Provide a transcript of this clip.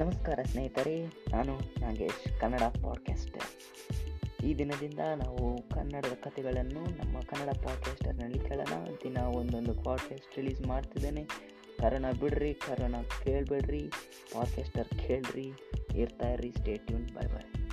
ನಮಸ್ಕಾರ ಸ್ನೇಹಿತರೆ, ನಾನು ನಾಗೇಶ್, ಕನ್ನಡ ಪಾಡ್ಕ್ಯಾಸ್ಟರ್ ಈ ದಿನದಿಂದ ನಾವು ಕನ್ನಡದ ಕಥೆಗಳನ್ನು ನಮ್ಮ ಕನ್ನಡ ಪಾಡ್ಕ್ಯಾಸ್ಟರ್ನಲ್ಲಿ ಕೇಳೋಣ. ದಿನ ಒಂದೊಂದು ಪಾಡ್ಕ್ಯಾಸ್ಟ್ ರಿಲೀಸ್ ಮಾಡ್ತಿದ್ದೇನೆ. ಕರೋನ ಬಿಡ್ರಿ ಕರೋನ ಕೇಳಬೇಡ್ರಿ ಪಾಡ್ಕ್ಯಾಸ್ಟರ್ ಕೇಳ್ರಿ, ಇರ್ತಾ ಇರ್ರಿ ಸ್ಟೇ ಟ್ಯೂನ್ ಬಾಯ್ ಬಾಯ್